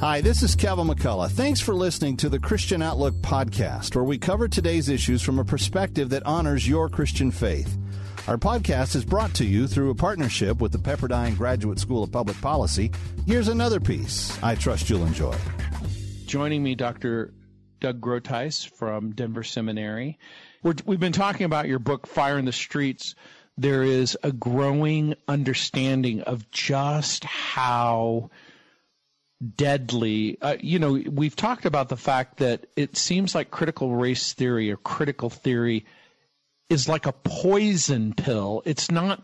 Hi, this is Kevin McCullough. Thanks for listening to the Christian Outlook podcast, where we cover today's issues from a perspective that honors your Christian faith. Our podcast is brought to you through a partnership with the Pepperdine Graduate School of Public Policy. Here's another piece I trust you'll enjoy. Joining me, Dr. Doug Groothuis from Denver Seminary. we have been talking about your book, Fire in the Streets. There is a growing understanding of just how deadly. Uh, you know, we've talked about the fact that it seems like critical race theory or critical theory is like a poison pill. It's not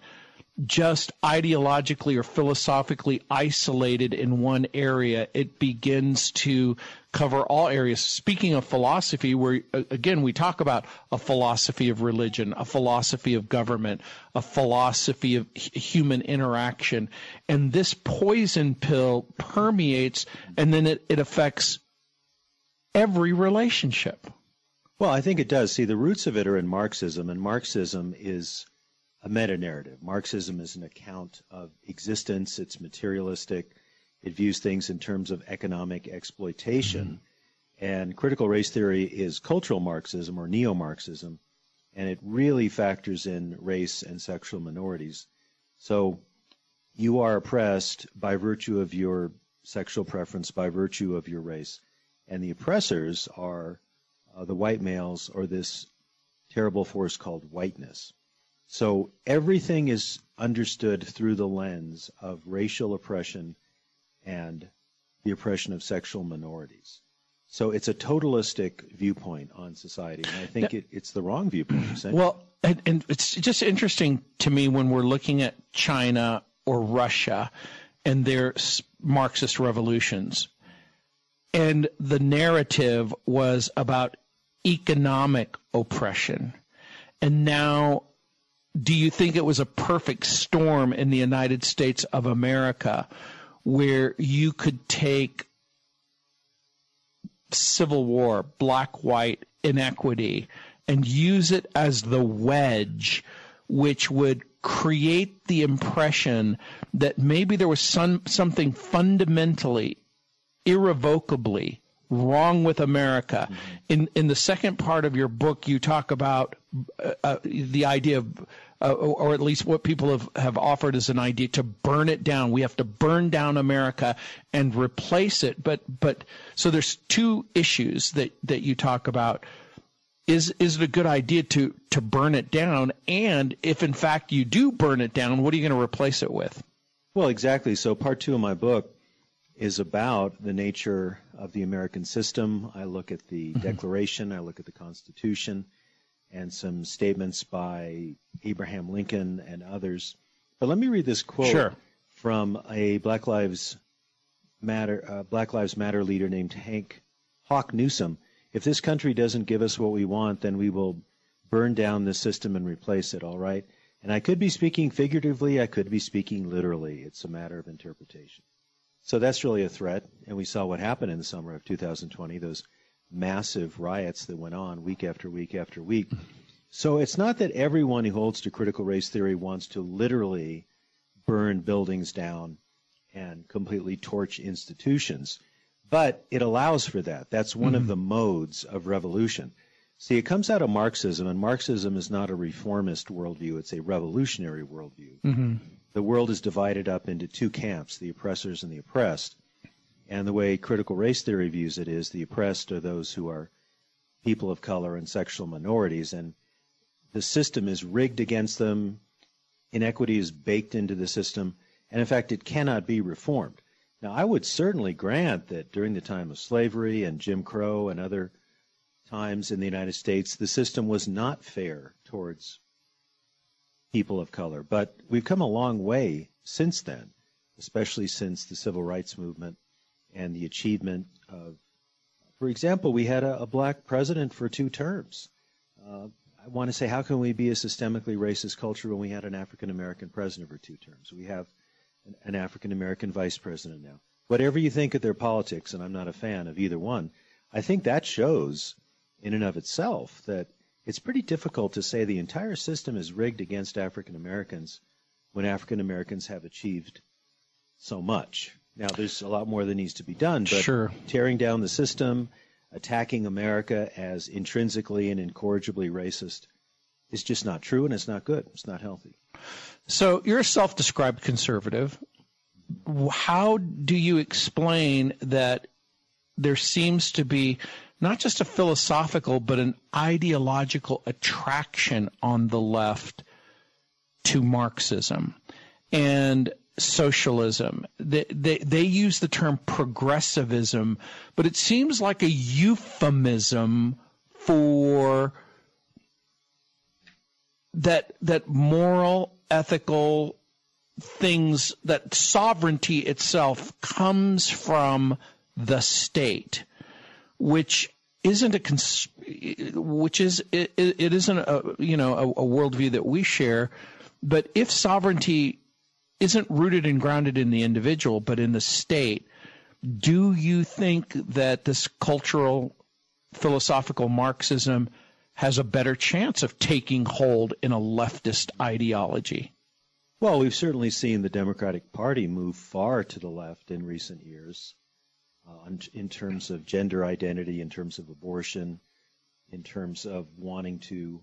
just ideologically or philosophically isolated in one area. It begins to cover all areas. Speaking of philosophy, where again we talk about a philosophy of religion, a philosophy of government, a philosophy of human interaction, and this poison pill permeates, and then it, it affects every relationship. Well, I think it does. See, the roots of it are in Marxism, and Marxism is a meta narrative. Marxism is an account of existence, it's materialistic, it views things in terms of economic exploitation. Mm-hmm. And critical race theory is cultural Marxism or neo Marxism, and it really factors in race and sexual minorities. So you are oppressed by virtue of your sexual preference, by virtue of your race. And the oppressors are uh, the white males or this terrible force called whiteness. So everything is understood through the lens of racial oppression and the oppression of sexual minorities. So it's a totalistic viewpoint on society, and I think it, it's the wrong viewpoint. Well, and, and it's just interesting to me when we're looking at China or Russia and their Marxist revolutions, and the narrative was about economic oppression, and now do you think it was a perfect storm in the United States of America where you could take civil war, black white inequity, and use it as the wedge which would create the impression that maybe there was some something fundamentally irrevocably wrong with America. Mm-hmm. In in the second part of your book, you talk about uh, uh, the idea of uh, or at least what people have, have offered as an idea to burn it down. We have to burn down America and replace it. But but so there's two issues that, that you talk about. Is is it a good idea to to burn it down? And if in fact you do burn it down, what are you going to replace it with? Well, exactly. So part two of my book is about the nature of the American system. I look at the mm-hmm. Declaration, I look at the Constitution, and some statements by Abraham Lincoln and others. But let me read this quote sure. from a Black Lives Matter uh, Black Lives Matter leader named Hank Hawk Newsome. If this country doesn't give us what we want, then we will burn down the system and replace it. All right. And I could be speaking figuratively. I could be speaking literally. It's a matter of interpretation. So that's really a threat. And we saw what happened in the summer of 2020. Those massive riots that went on week after week after week. So it's not that everyone who holds to critical race theory wants to literally burn buildings down and completely torch institutions, but it allows for that. That's one mm-hmm. of the modes of revolution. See, it comes out of Marxism, and Marxism is not a reformist worldview, it's a revolutionary worldview. Mm-hmm. The world is divided up into two camps the oppressors and the oppressed. And the way critical race theory views it is the oppressed are those who are people of color and sexual minorities, and the system is rigged against them. Inequity is baked into the system, and in fact, it cannot be reformed. Now, I would certainly grant that during the time of slavery and Jim Crow and other times in the United States, the system was not fair towards people of color. But we've come a long way since then, especially since the civil rights movement and the achievement of, for example, we had a, a black president for two terms. Uh, I want to say, how can we be a systemically racist culture when we had an African American president for two terms? We have an, an African American vice president now. Whatever you think of their politics, and I'm not a fan of either one, I think that shows in and of itself that it's pretty difficult to say the entire system is rigged against African Americans when African Americans have achieved so much Now, there's a lot more that needs to be done, but Sure. tearing down the system, attacking America as intrinsically and incorrigibly racist is just not true and it's not good. It's not healthy. So you're a self-described conservative. How do you explain that there seems to be not just a philosophical but an ideological attraction on the left to Marxism and socialism? They, they, they use the term progressivism, but it seems like a euphemism for that that moral, ethical things that sovereignty itself comes from the state, which isn't a cons- which is it, it isn't a you know a, a worldview that we share, but if sovereignty isn't rooted and grounded in the individual but in the state, do you think that this cultural philosophical Marxism has a better chance of taking hold in a leftist ideology? Well, we've certainly seen the Democratic Party move far to the left in recent years uh, in terms of gender identity, in terms of abortion, in terms of wanting to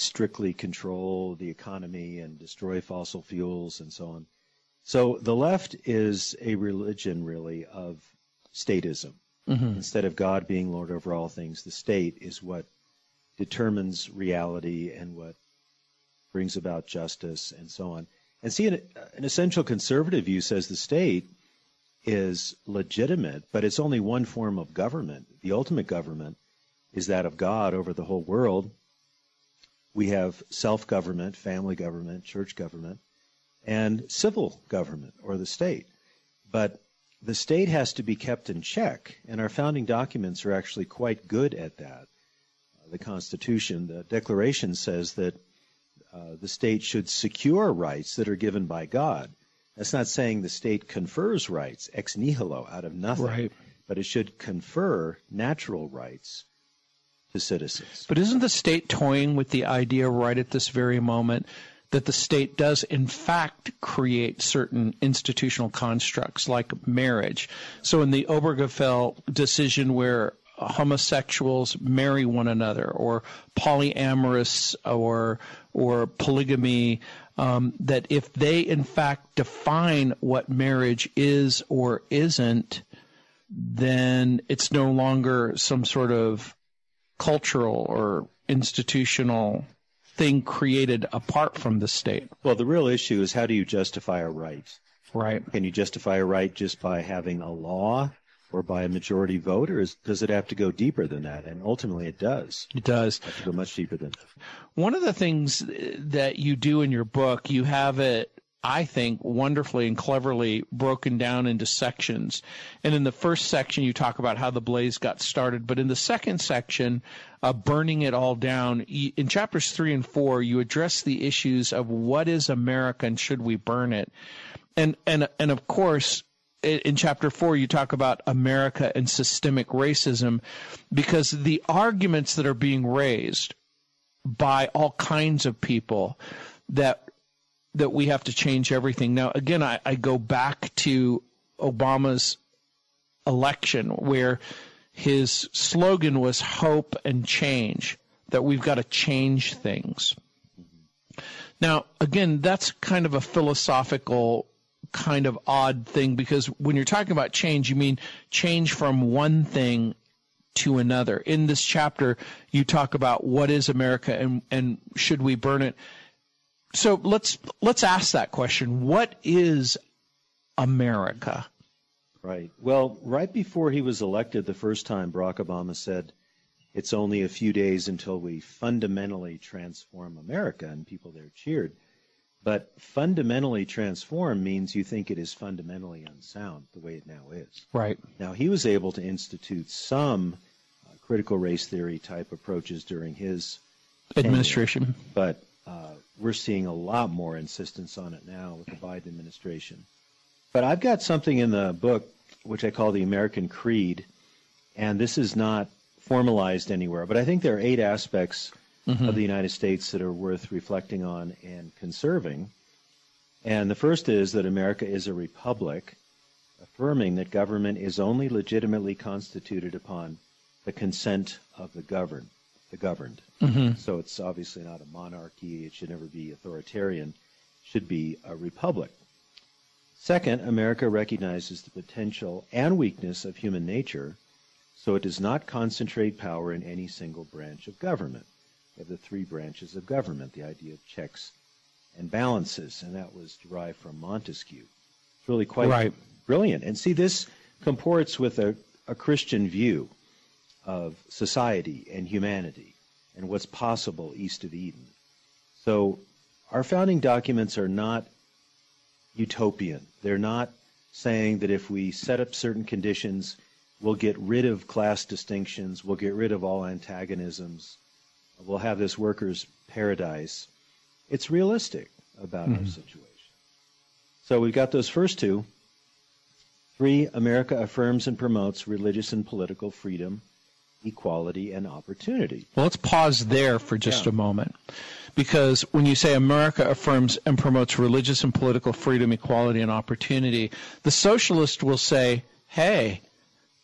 strictly control the economy and destroy fossil fuels and so on. So the left is a religion, really, of statism. Mm-hmm. Instead of God being Lord over all things, the state is what determines reality and what brings about justice and so on. And see, an, an essential conservative view says the state is legitimate, but it's only one form of government. The ultimate government is that of God over the whole world. We have self government, family government, church government, and civil government or the state. But the state has to be kept in check, and our founding documents are actually quite good at that. Uh, the Constitution, the Declaration says that uh, the state should secure rights that are given by God. That's not saying the state confers rights ex nihilo out of nothing, Right. but it should confer natural rights to citizens. But isn't the state toying with the idea right at this very moment that the state does, in fact, create certain institutional constructs like marriage? So, in the Obergefell decision, where homosexuals marry one another, or polyamorous, or or polygamy, um, that if they in fact define what marriage is or isn't, then it's no longer some sort of cultural or institutional thing created apart from the state. Well, the real issue is how do you justify a right? Right. Can you justify a right just by having a law or by a majority vote, or is, does it have to go deeper than that? And ultimately, it does. It does. have to go much deeper than that. One of the things that you do in your book, you have it, I think, wonderfully and cleverly broken down into sections. And in the first section, you talk about how the blaze got started. But in the second section, uh, burning it all down, in chapters three and four, you address the issues of what is America and should we burn it? And, and, and of course, in chapter four, you talk about America and systemic racism because the arguments that are being raised by all kinds of people that that we have to change everything. Now, again, I, I go back to Obama's election where his slogan was hope and change, that we've got to change things. Now, again, that's kind of a philosophical, kind of odd thing because when you're talking about change, you mean change from one thing to another. In this chapter, you talk about what is America and, and should we burn it. So let's let's ask that question. What is America? Right. Well, right before he was elected the first time, Barack Obama said, It's only a few days until we fundamentally transform America, and people there cheered. But fundamentally transform means you think it is fundamentally unsound, the way it now is. Right. Now, he was able to institute some uh, critical race theory type approaches during his Administration. but uh, we're seeing a lot more insistence on it now with the Biden administration. But I've got something in the book which I call the American Creed, and this is not formalized anywhere, but I think there are eight aspects of the United States that are worth reflecting on and conserving. And the first is that America is a republic. affirming that government is only legitimately constituted upon the consent of the governed. The governed. Mm-hmm. So it's obviously not a monarchy. It should never be authoritarian. It should be a republic. Second, America recognizes the potential and weakness of human nature, so it does not concentrate power in any single branch of government. We have the three branches of government, the idea of checks and balances, and that was derived from Montesquieu. It's really quite Right. brilliant. And see, this comports with a, a Christian view of society and humanity and what's possible east of Eden. So our founding documents are not utopian. They're not saying that if we set up certain conditions, we'll get rid of class distinctions, we'll get rid of all antagonisms, we'll have this workers' paradise. It's realistic about our mm-hmm. situation. So we've got those first two. Three, America affirms and promotes religious and political freedom, equality, and opportunity. Well, let's pause there for just Yeah. a moment. Because when you say America affirms and promotes religious and political freedom, equality, and opportunity, the socialist will say, hey,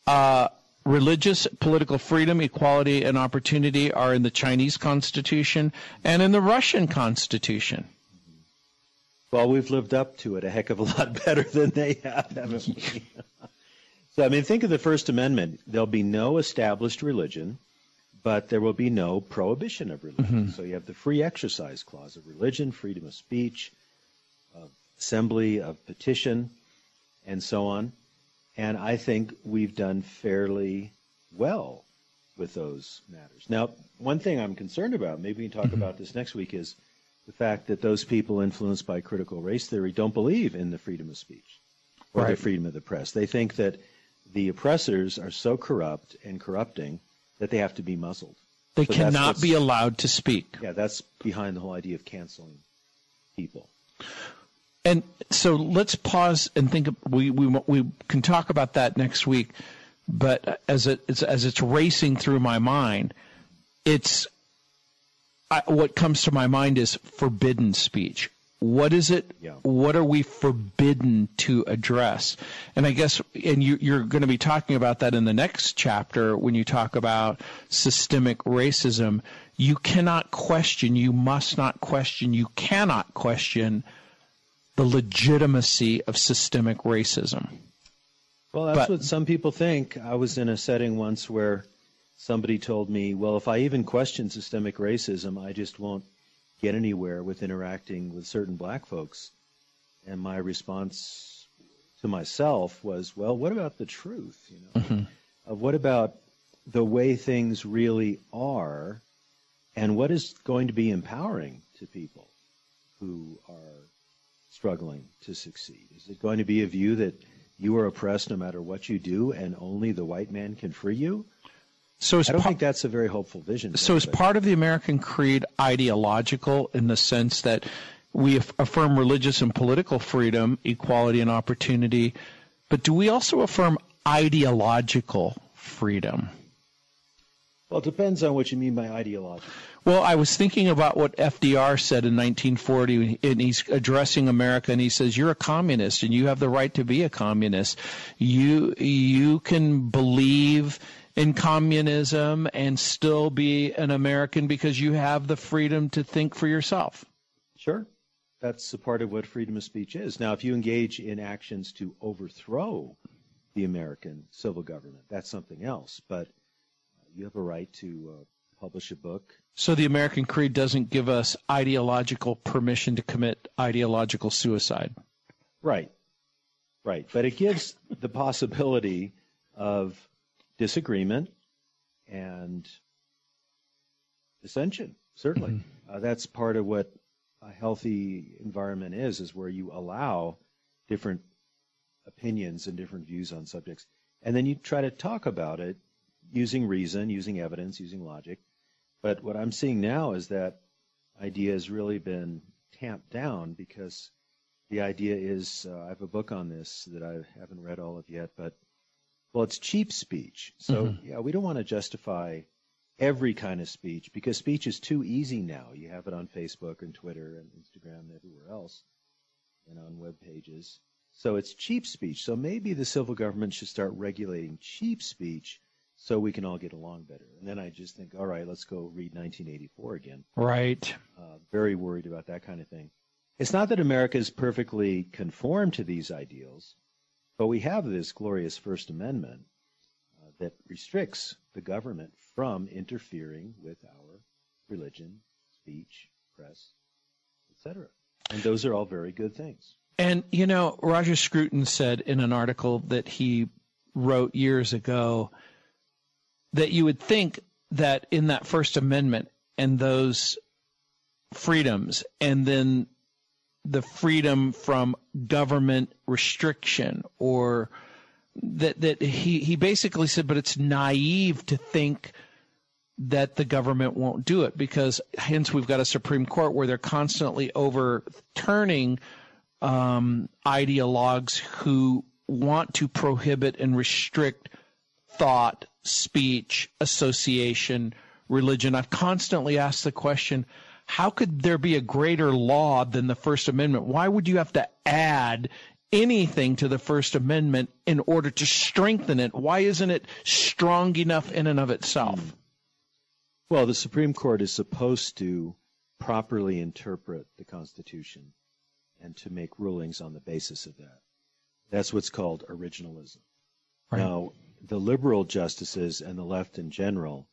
uh, religious, political freedom, equality, and opportunity are in the Chinese Constitution and in the Russian Constitution. Well, we've lived up to it a heck of a lot better than they have, haven't we? so, I mean, think of the First Amendment. There'll be no established religion, but there will be no prohibition of religion. Mm-hmm. So you have the free exercise clause of religion, freedom of speech, of assembly, of petition, and so on. And I think we've done fairly well with those matters. Now, one thing I'm concerned about, maybe we can talk mm-hmm. about this next week, is the fact that those people influenced by critical race theory don't believe in the freedom of speech or the freedom of the press. They think that the oppressors are so corrupt and corrupting that they have to be muzzled. They So cannot be allowed to speak. Yeah, that's behind the whole idea of canceling people. And so let's pause and think. Of, we we we can talk about that next week. But as it it's, as it's racing through my mind, it's I, what comes to my mind is forbidden speech. What is it? Yeah. What are we forbidden to address? And I guess, and you, you're going to be talking about that in the next chapter when you talk about systemic racism. You cannot question. You must not question. You cannot question the legitimacy of systemic racism. Well, that's But- what some people think. I was in a setting once where somebody told me, well, if I even question systemic racism, I just won't get anywhere with interacting with certain black folks. And my response to myself was, well, what about the truth? You know, mm-hmm. of what about the way things really are, and what is going to be empowering to people who are struggling to succeed? Is it going to be a view that you are oppressed no matter what you do, and only the white man can free you? So I don't think that's a very hopeful vision. So is part of the American creed ideological in the sense that we aff- affirm religious and political freedom, equality and opportunity, but do we also affirm ideological freedom? Well, it depends on what you mean by ideological. Well, I was thinking about what FDR said in 1940, and he's addressing America, and he says, "You're a communist, and you have the right to be a communist. You you can believe in communism and still be an American because you have the freedom to think for yourself." Sure. That's a part of what freedom of speech is. Now, if you engage in actions to overthrow the American civil government, that's something else. But you have a right to uh, publish a book. So the American creed doesn't give us ideological permission to commit ideological suicide. Right. Right. But it gives the possibility of disagreement and dissension, certainly. Uh, that's part of what a healthy environment is, is where you allow different opinions and different views on subjects. And then you try to talk about it using reason, using evidence, using logic. But what I'm seeing now is that idea has really been tamped down because the idea is uh, I have a book on this that I haven't read all of yet, but well, it's cheap speech. So yeah, we don't want to justify every kind of speech because speech is too easy now. You have it on Facebook and Twitter and Instagram and everywhere else, and on web pages. So it's cheap speech. So maybe the civil government should start regulating cheap speech so we can all get along better. And then I just think, all right, let's go read 1984 again. Right. Uh, very worried about that kind of thing. It's not that America is perfectly conformed to these ideals, but we have this glorious First Amendment uh, that restricts the government from interfering with our religion, speech, press, etc. And those are all very good things. And, you know, Roger Scruton said in an article that he wrote years ago that you would think that in that First Amendment and those freedoms, and then the freedom from government restriction or that that he he basically said but it's naive to think that the government won't do it because hence we've got a supreme court where they're constantly overturning um, ideologues who want to prohibit and restrict thought speech association religion. I've constantly asked the question how could there be a greater law than the First Amendment? Why would you have to add anything to the First Amendment in order to strengthen it? Why isn't it strong enough in and of itself? Well, the Supreme Court is supposed to properly interpret the Constitution and to make rulings on the basis of that. That's what's called originalism. Right. Now, the liberal justices and the left in general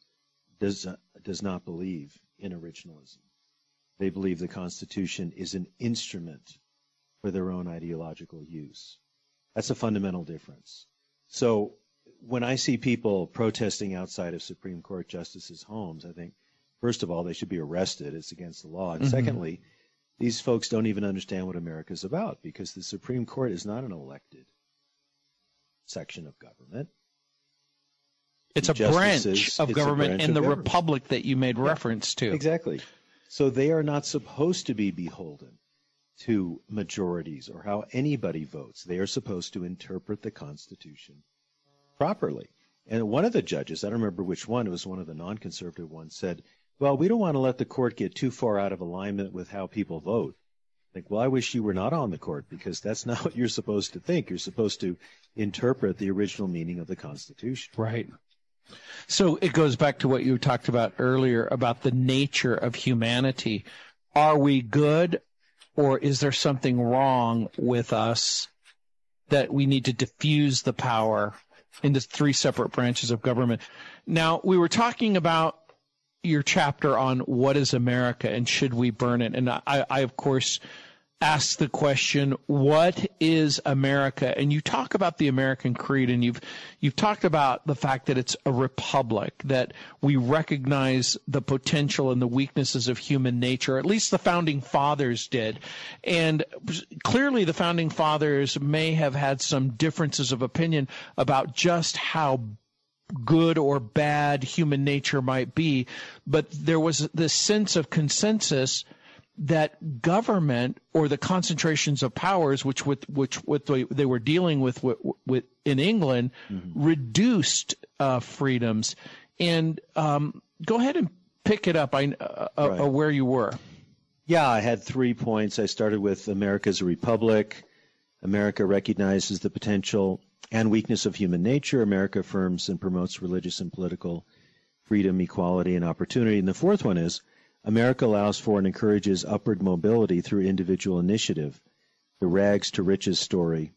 does, does not believe in originalism. They believe the Constitution is an instrument for their own ideological use. That's a fundamental difference. So when I see people protesting outside of Supreme Court justices' homes, I think, first of all, they should be arrested. It's against the law. And mm-hmm. secondly, these folks don't even understand what America is about because the Supreme Court is not an elected section of government. It's a branch of government branch in the government. republic that you made yeah, reference to. Exactly. So they are not supposed to be beholden to majorities or how anybody votes. They are supposed to interpret the Constitution properly. And one of the judges, I don't remember which one, it was one of the non conservative ones, said, Well, we don't want to let the court get too far out of alignment with how people vote. Like, well, I wish you were not on the court because that's not what you're supposed to think. You're supposed to interpret the original meaning of the Constitution. Right. So it goes back to what you talked about earlier about the nature of humanity. Are we good or is there something wrong with us that we need to diffuse the power into three separate branches of government? Now, we were talking about your chapter on what is America and should we burn it? And I, I of course, asks the question, what is America? And you talk about the American creed and you've, you've talked about the fact that it's a republic, that we recognize the potential and the weaknesses of human nature. At least the founding fathers did. And clearly the founding fathers may have had some differences of opinion about just how good or bad human nature might be. But there was this sense of consensus that government or the concentrations of powers, which with which what they, they were dealing with, with, with in England, mm-hmm. reduced uh, freedoms. And um, go ahead and pick it up. I uh, uh, right. uh, where you were. Yeah, I had three points. I started with America's a republic. America recognizes the potential and weakness of human nature. America affirms and promotes religious and political freedom, equality, and opportunity. And the fourth one is America allows for and encourages upward mobility through individual initiative, the rags to riches story,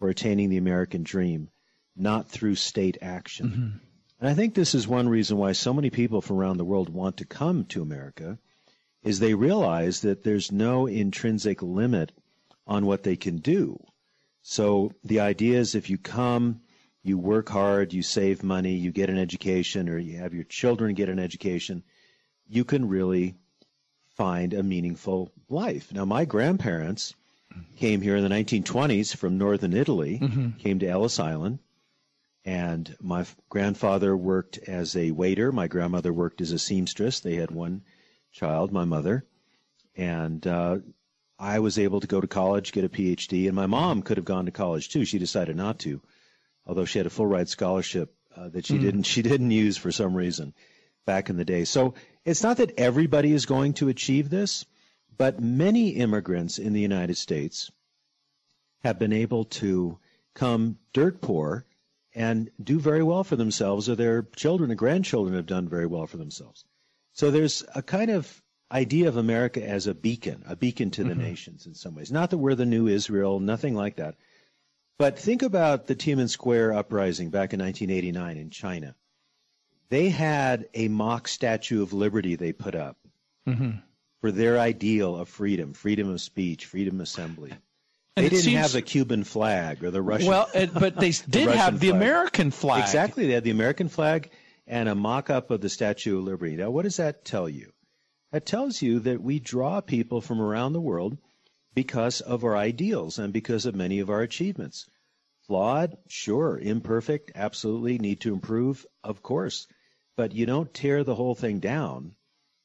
or attaining the American dream, not through state action. Mm-hmm. And I think this is one reason why so many people from around the world want to come to America is they realize that there's no intrinsic limit on what they can do. So the idea is if you come, you work hard, you save money, you get an education, or you have your children get an education, you can really find a meaningful life. Now, my grandparents came here in the 1920s from northern Italy, mm-hmm. came to Ellis Island, and my grandfather worked as a waiter. My grandmother worked as a seamstress. They had one child, my mother, and uh, I was able to go to college, get a PhD, and my mom could have gone to college too. She decided not to, although she had a full ride scholarship uh, that she mm. didn't she didn't use for some reason back in the day. So it's not that everybody is going to achieve this, but many immigrants in the United States have been able to come dirt poor and do very well for themselves, or their children and grandchildren have done very well for themselves. So there's a kind of idea of America as a beacon, a beacon to the mm-hmm. nations in some ways. Not that we're the new Israel, nothing like that. But think about the Tiananmen Square uprising back in 1989 in China. They had a mock statue of liberty they put up mm-hmm. for their ideal of freedom, freedom of speech, freedom of assembly. And they didn't seems, have the Cuban flag or the Russian. Well, it, but they the did have the flag. American flag. Exactly, they had the American flag and a mock-up of the Statue of Liberty. Now, what does that tell you? That tells you that we draw people from around the world because of our ideals and because of many of our achievements. Flawed, sure. Imperfect, absolutely. Need to improve, of course. But you don't tear the whole thing down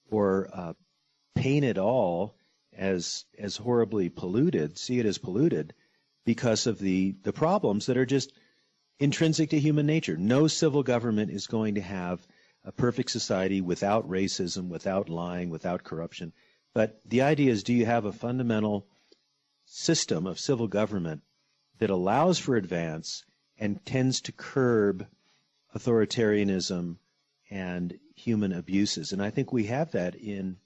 or uh, paint it all as as horribly polluted, see it as polluted because of the the problems that are just intrinsic to human nature. No civil government is going to have a perfect society without racism, without lying, without corruption. But the idea is do you have a fundamental system of civil government that allows for advance and tends to curb authoritarianism and human abuses? And I think we have that in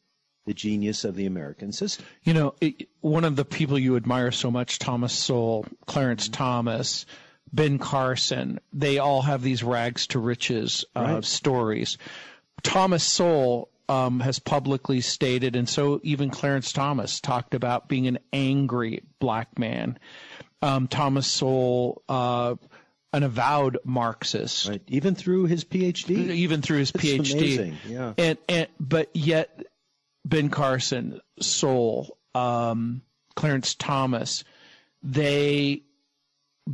the genius of the American system. You know, it, one of the people you admire so much, Thomas Sowell, Clarence mm-hmm. Thomas, Ben Carson, they all have these rags to riches uh, right. stories. Thomas Sowell um, has publicly stated, and so even Clarence Thomas talked about being an angry black man. Um, Thomas Sowell, uh, an avowed Marxist, right. even through his PhD, even through his That's PhD, amazing. yeah. And and but yet Ben Carson, Sowell, um, Clarence Thomas, they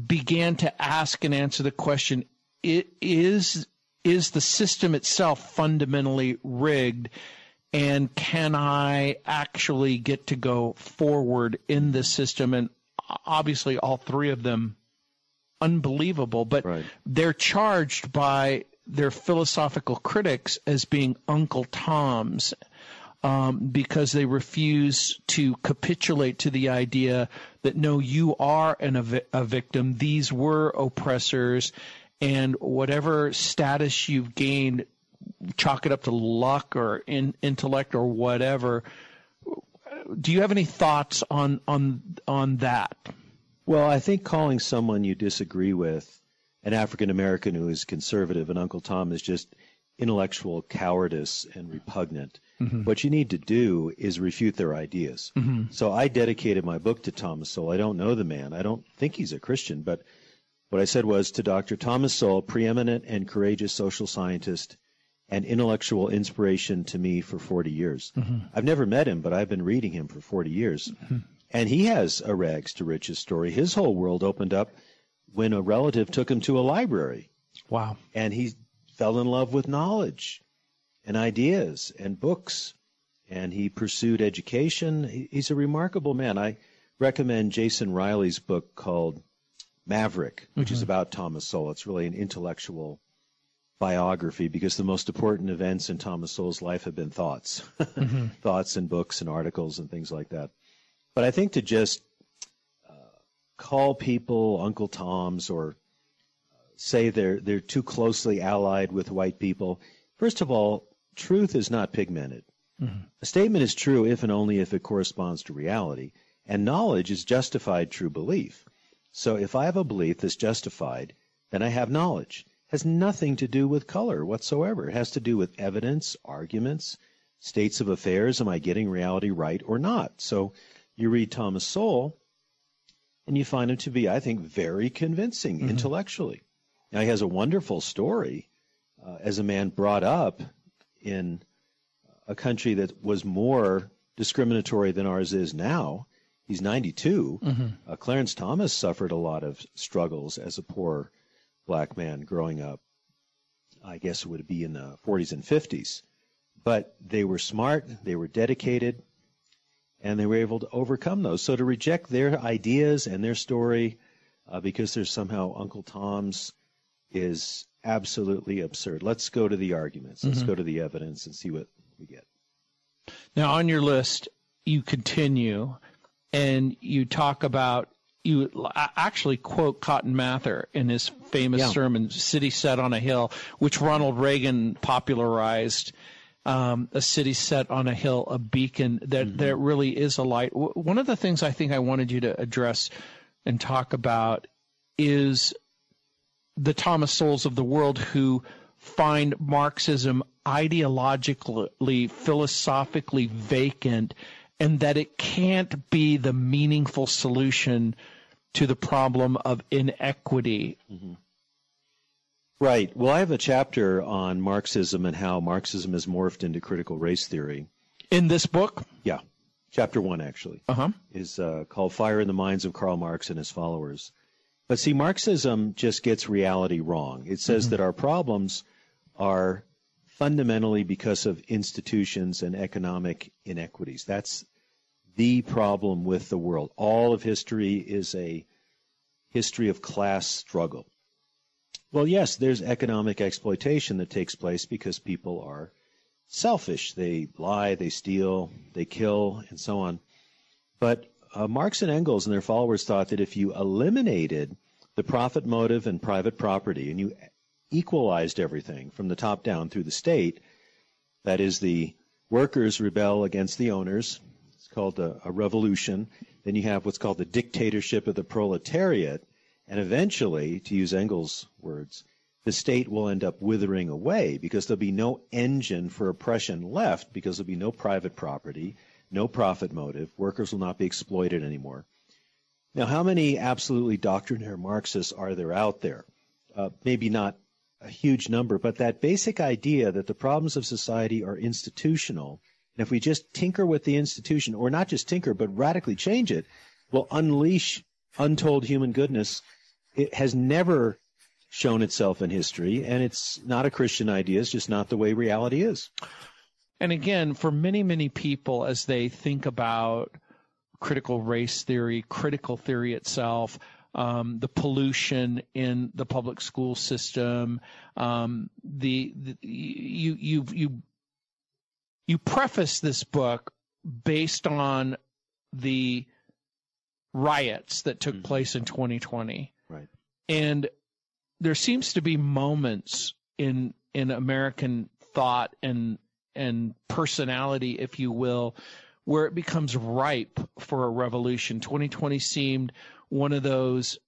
began to ask and answer the question: Is is the system itself fundamentally rigged? And can I actually get to go forward in this system? And obviously, all three of them unbelievable, but right. they're charged by their philosophical critics as being Uncle Toms um, because they refuse to capitulate to the idea that no, you are an, a, a victim. These were oppressors, and whatever status you've gained, chalk it up to luck or in, intellect or whatever. Do you have any thoughts on on on that? Well, I think calling someone you disagree with an African American who is conservative and Uncle Tom is just intellectual cowardice and repugnant. Mm-hmm. What you need to do is refute their ideas. Mm-hmm. So I dedicated my book to Thomas Sowell. I don't know the man. I don't think he's a Christian, but what I said was to Dr. Thomas Sowell, preeminent and courageous social scientist and intellectual inspiration to me for 40 years. Mm-hmm. I've never met him, but I've been reading him for 40 years. And he has a rags to riches story. His whole world opened up when a relative took him to a library. Wow. And he fell in love with knowledge and ideas and books. And he pursued education. He's a remarkable man. I recommend Jason Riley's book called Maverick, which mm-hmm. is about Thomas Sowell. It's really an intellectual biography because the most important events in Thomas Sowell's life have been thoughts, mm-hmm. thoughts and books and articles and things like that. But I think to just uh, call people Uncle Toms or say they're they're too closely allied with white people. First of all, truth is not pigmented. Mm-hmm. A statement is true if and only if it corresponds to reality, and knowledge is justified true belief. So if I have a belief that's justified, then I have knowledge. It has nothing to do with color whatsoever. It has to do with evidence, arguments, states of affairs. Am I getting reality right or not? So you read Thomas Sowell, and you find him to be, I think, very convincing mm-hmm. intellectually. Now, he has a wonderful story uh, as a man brought up in a country that was more discriminatory than ours is now. He's 92. Mm-hmm. Uh, Clarence Thomas suffered a lot of struggles as a poor black man growing up. I guess it would be in the 40s and 50s. But they were smart, they were dedicated, and they were able to overcome those. So to reject their ideas and their story uh, because they're somehow Uncle Tom's is absolutely absurd. Let's go to the arguments. Let's mm-hmm. go to the evidence and see what we get. Now, on your list, you continue and you talk about you actually quote Cotton Mather in his famous yeah. sermon, City Set on a Hill, which Ronald Reagan popularized. Um, a city set on a hill, a beacon that mm-hmm. that really is a light. One of the things I think I wanted you to address and talk about is the Thomas Sowells of the world who find Marxism ideologically, philosophically vacant, and that it can't be the meaningful solution to the problem of inequity. Mm-hmm. Right. Well, I have a chapter on Marxism and how Marxism has morphed into critical race theory. In this book? Yeah. Chapter one, actually, uh-huh. is uh, called Fire in the Minds of Karl Marx and His Followers. But see, Marxism just gets reality wrong. It says mm-hmm. that our problems are fundamentally because of institutions and economic inequities. That's the problem with the world. All of history is a history of class struggle. Well, yes, there's economic exploitation that takes place because people are selfish. They lie, they steal, they kill, and so on. But uh, Marx and Engels and their followers thought that if you eliminated the profit motive and private property and you equalized everything from the top down through the state. That is, the workers rebel against the owners. It's called a, a revolution. Then you have what's called the dictatorship of the proletariat. And eventually, to use Engels' words, the state will end up withering away because there'll be no engine for oppression left because there'll be no private property, no profit motive. Workers will not be exploited anymore. Now, how many absolutely doctrinaire Marxists are there out there? Uh, maybe not a huge number, but that basic idea that the problems of society are institutional, and if we just tinker with the institution, or not just tinker, but radically change it, will unleash untold human goodness. It has never shown itself in history, and it's not a Christian idea. It's just not the way reality is. And again, for many, many people, as they think about critical race theory, critical theory itself, um, the pollution in the public school system. Um, the, the, you you you you preface this book based on the riots that took mm-hmm. place in 2020. And there seems to be moments in in American thought and and personality, if you will, where it becomes ripe for a revolution. 2020 seemed one of those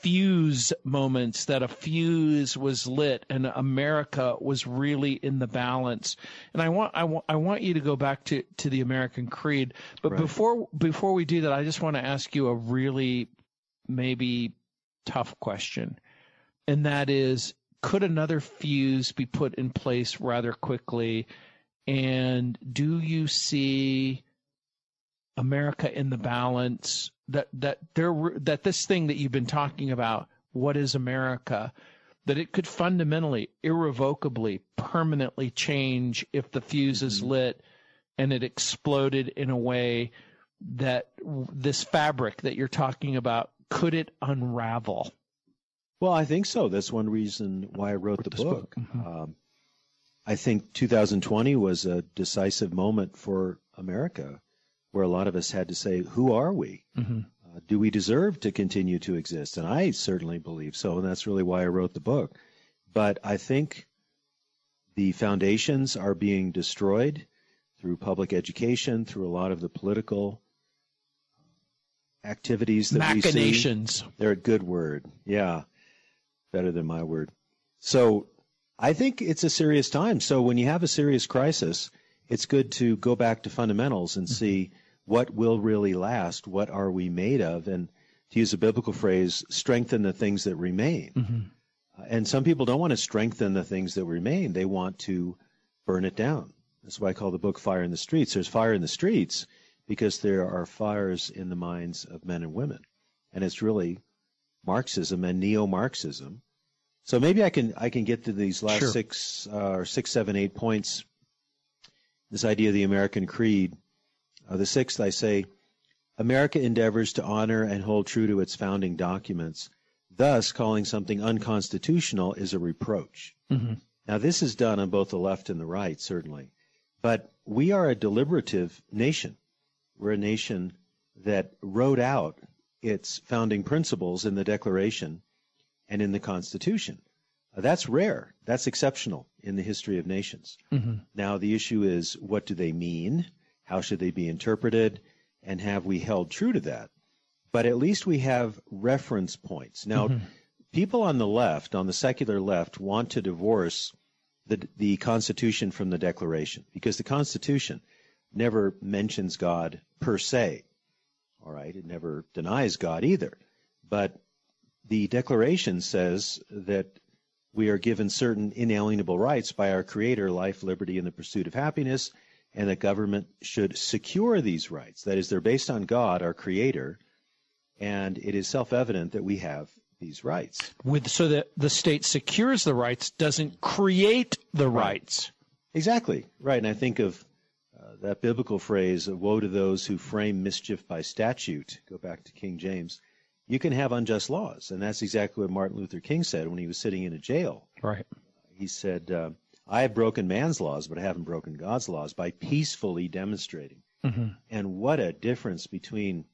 fuse moments that a fuse was lit and America was really in the balance. And I want I want I want you to go back to to the American Creed, but right. before before we do that, I just want to ask you a really maybe tough question. And that is could another fuse be put in place rather quickly? And do you see America in the balance that that there that this thing that you've been talking about what is America that it could fundamentally irrevocably permanently change if the fuse is mm-hmm. lit and it exploded in a way that this fabric that you're talking about could it unravel well i think so that's one reason why i wrote the book, book. Mm-hmm. Um, i think 2020 was a decisive moment for america where a lot of us had to say, who are we? Mm-hmm. Uh, do we deserve to continue to exist? And I certainly believe so, and that's really why I wrote the book. But I think the foundations are being destroyed through public education, through a lot of the political activities that Machinations. we see. They're a good word. Yeah. Better than my word. So I think it's a serious time. So when you have a serious crisis, it's good to go back to fundamentals and mm-hmm. see what will really last, what are we made of, and to use a biblical phrase, strengthen the things that remain. Mm-hmm. Uh, and some people don't want to strengthen the things that remain, they want to burn it down. That's why I call the book Fire in the Streets. There's fire in the streets because there are fires in the minds of men and women. And it's really Marxism and neo Marxism. So maybe I can I can get to these last sure. six uh, or six, seven, eight points this idea of the American creed. Uh, the sixth, I say, America endeavors to honor and hold true to its founding documents. Thus, calling something unconstitutional is a reproach. Mm-hmm. Now, this is done on both the left and the right, certainly. But we are a deliberative nation. We're a nation that wrote out its founding principles in the Declaration and in the Constitution. Uh, that's rare. That's exceptional in the history of nations. Mm-hmm. Now, the issue is what do they mean? How should they be interpreted? And have we held true to that? But at least we have reference points. Now, mm-hmm. people on the left, on the secular left, want to divorce the, the Constitution from the Declaration because the Constitution never mentions God per se. All right, it never denies God either. But the Declaration says that we are given certain inalienable rights by our Creator life, liberty, and the pursuit of happiness, and that government should secure these rights. That is, they're based on God, our Creator, and it is self evident that we have these rights. With so that the state secures the rights, doesn't create the right. rights. Exactly right, and I think of that biblical phrase, "Woe to those who frame mischief by statute." Go back to King James. You can have unjust laws, and that's exactly what Martin Luther King said when he was sitting in a jail. Right. He said, uh, "I have broken man's laws, but I haven't broken God's laws by peacefully demonstrating." Mm-hmm. And what a difference between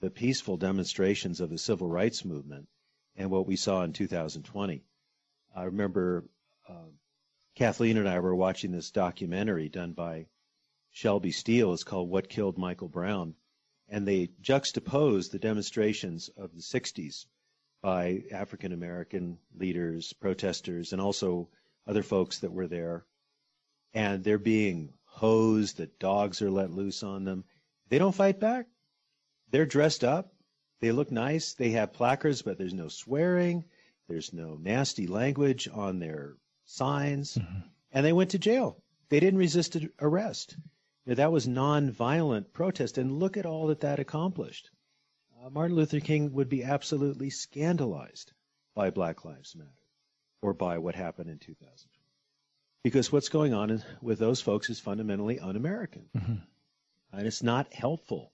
the peaceful demonstrations of the civil rights movement and what we saw in 2020. I remember uh, Kathleen and I were watching this documentary done by Shelby Steele. is called What Killed Michael Brown. And they juxtapose the demonstrations of the 60s by African American leaders, protesters, and also other folks that were there. And they're being hosed, the dogs are let loose on them. They don't fight back. They're dressed up. They look nice. They have placards, but there's no swearing. There's no nasty language on their signs. Mm-hmm. And they went to jail. They didn't resist arrest. You know, that was nonviolent protest. And look at all that that accomplished. Uh, Martin Luther King would be absolutely scandalized by Black Lives Matter or by what happened in 2000. Because what's going on with those folks is fundamentally un American. Mm-hmm. And it's not helpful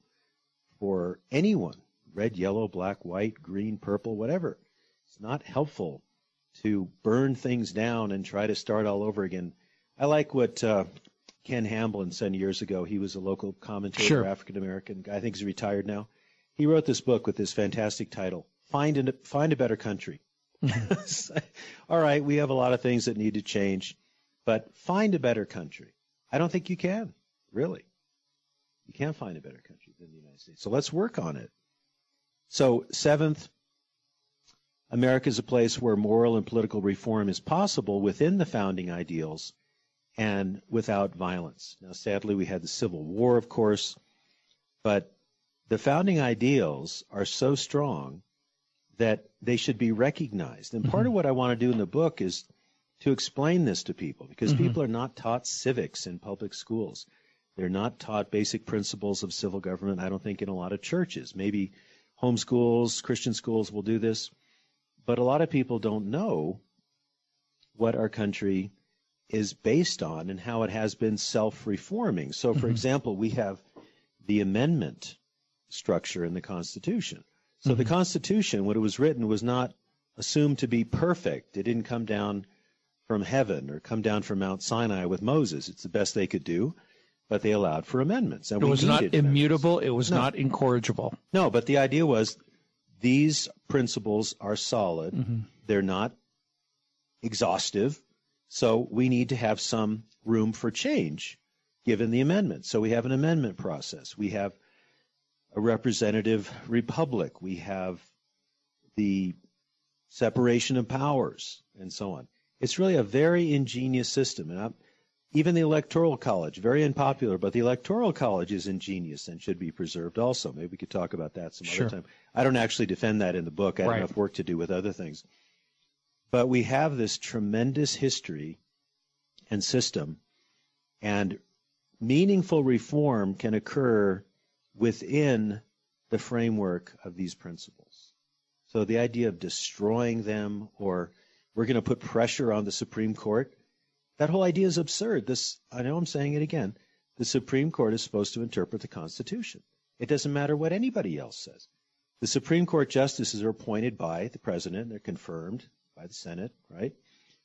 for anyone red, yellow, black, white, green, purple, whatever. It's not helpful to burn things down and try to start all over again. I like what uh, Ken Hamblin said years ago. He was a local commentator, sure. African American guy. I think he's retired now. He wrote this book with this fantastic title, "Find a Find a Better Country." All right, we have a lot of things that need to change, but find a better country. I don't think you can, really. You can't find a better country than the United States. So let's work on it. So, seventh, America is a place where moral and political reform is possible within the founding ideals and without violence. Now, sadly, we had the Civil War, of course, but the founding ideals are so strong that they should be recognized. And part mm-hmm. of what I want to do in the book is to explain this to people because mm-hmm. people are not taught civics in public schools. They're not taught basic principles of civil government, I don't think, in a lot of churches. Maybe homeschools, Christian schools will do this. But a lot of people don't know what our country is based on and how it has been self reforming. So, for mm-hmm. example, we have the amendment structure in the Constitution. So, mm-hmm. the Constitution, when it was written, was not assumed to be perfect. It didn't come down from heaven or come down from Mount Sinai with Moses. It's the best they could do but they allowed for amendments. And it was not immutable. It was no. not incorrigible. No, but the idea was these principles are solid. Mm-hmm. They're not exhaustive. So we need to have some room for change given the amendment. So we have an amendment process. We have a representative republic. We have the separation of powers and so on. It's really a very ingenious system. And I'm, even the Electoral College, very unpopular, but the Electoral College is ingenious and should be preserved also. Maybe we could talk about that some sure. other time. I don't actually defend that in the book. I have enough work to do with other things. But we have this tremendous history and system, and meaningful reform can occur within the framework of these principles. So the idea of destroying them or we're going to put pressure on the Supreme Court that whole idea is absurd. This, I know I'm saying it again. The Supreme Court is supposed to interpret the Constitution. It doesn't matter what anybody else says. The Supreme Court justices are appointed by the president. They're confirmed by the Senate, right?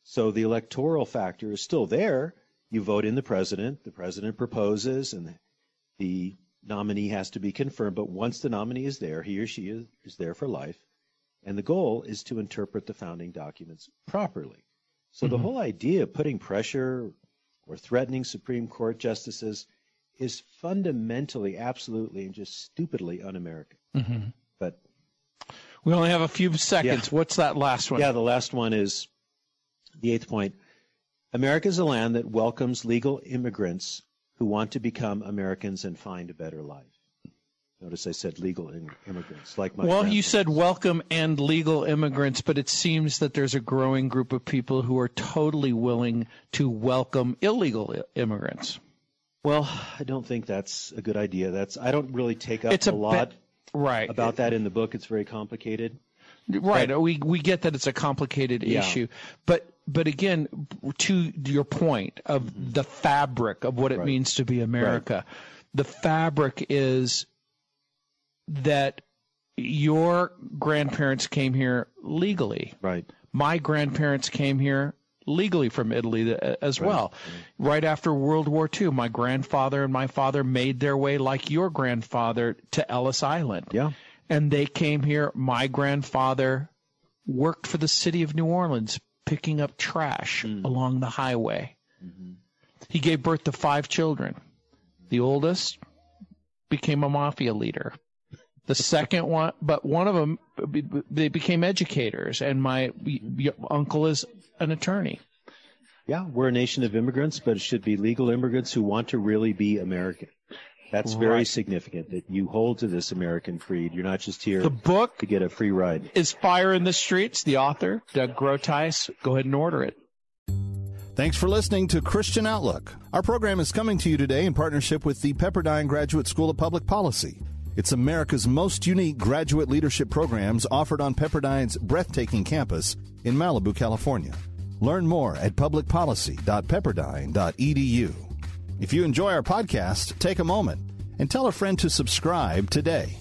So the electoral factor is still there. You vote in the president. The president proposes, and the nominee has to be confirmed, but once the nominee is there, he or she is, is there for life. And the goal is to interpret the founding documents properly. So mm-hmm. the whole idea of putting pressure or threatening Supreme Court justices is fundamentally, absolutely, and just stupidly un American. Mm-hmm. But we only have a few seconds. Yeah. What's that last one? Yeah, the last one is the eighth point. America is a land that welcomes legal immigrants who want to become Americans and find a better life. Notice I said legal immigrants, like my. Well, you said welcome and legal immigrants, but it seems that there's a growing group of people who are totally willing to welcome illegal immigrants. Well, I don't think that's a good idea. That's I don't really take up it's a, a lot right. about that in the book. It's very complicated. Right. But, we we get that it's a complicated yeah. issue, but but again, to your point of mm-hmm. the fabric of what it right. means to be America, right. the fabric is that your grandparents came here legally. Right. My grandparents came here legally from Italy as right. well. Right after World War II, my grandfather and my father made their way, like your grandfather, to Ellis Island. Yeah. And they came here. My grandfather worked for the city of New Orleans, picking up trash mm. along the highway. Mm-hmm. He gave birth to five children. The oldest became a mafia leader. The second one, but one of them, they became educators, and my uncle is an attorney. Yeah, we're a nation of immigrants, but it should be legal immigrants who want to really be American. That's very significant that you hold to this American creed. You're not just here the book to get a free ride. Is Fire in the Streets, the author, Doug Groothuis. Go ahead and order it. Thanks for listening to Christian Outlook. Our program is coming to you today in partnership with the Pepperdine Graduate School of Public Policy. It's America's most unique graduate leadership programs offered on Pepperdine's breathtaking campus in Malibu, California. Learn more at publicpolicy.pepperdine.edu. If you enjoy our podcast, take a moment and tell a friend to subscribe today.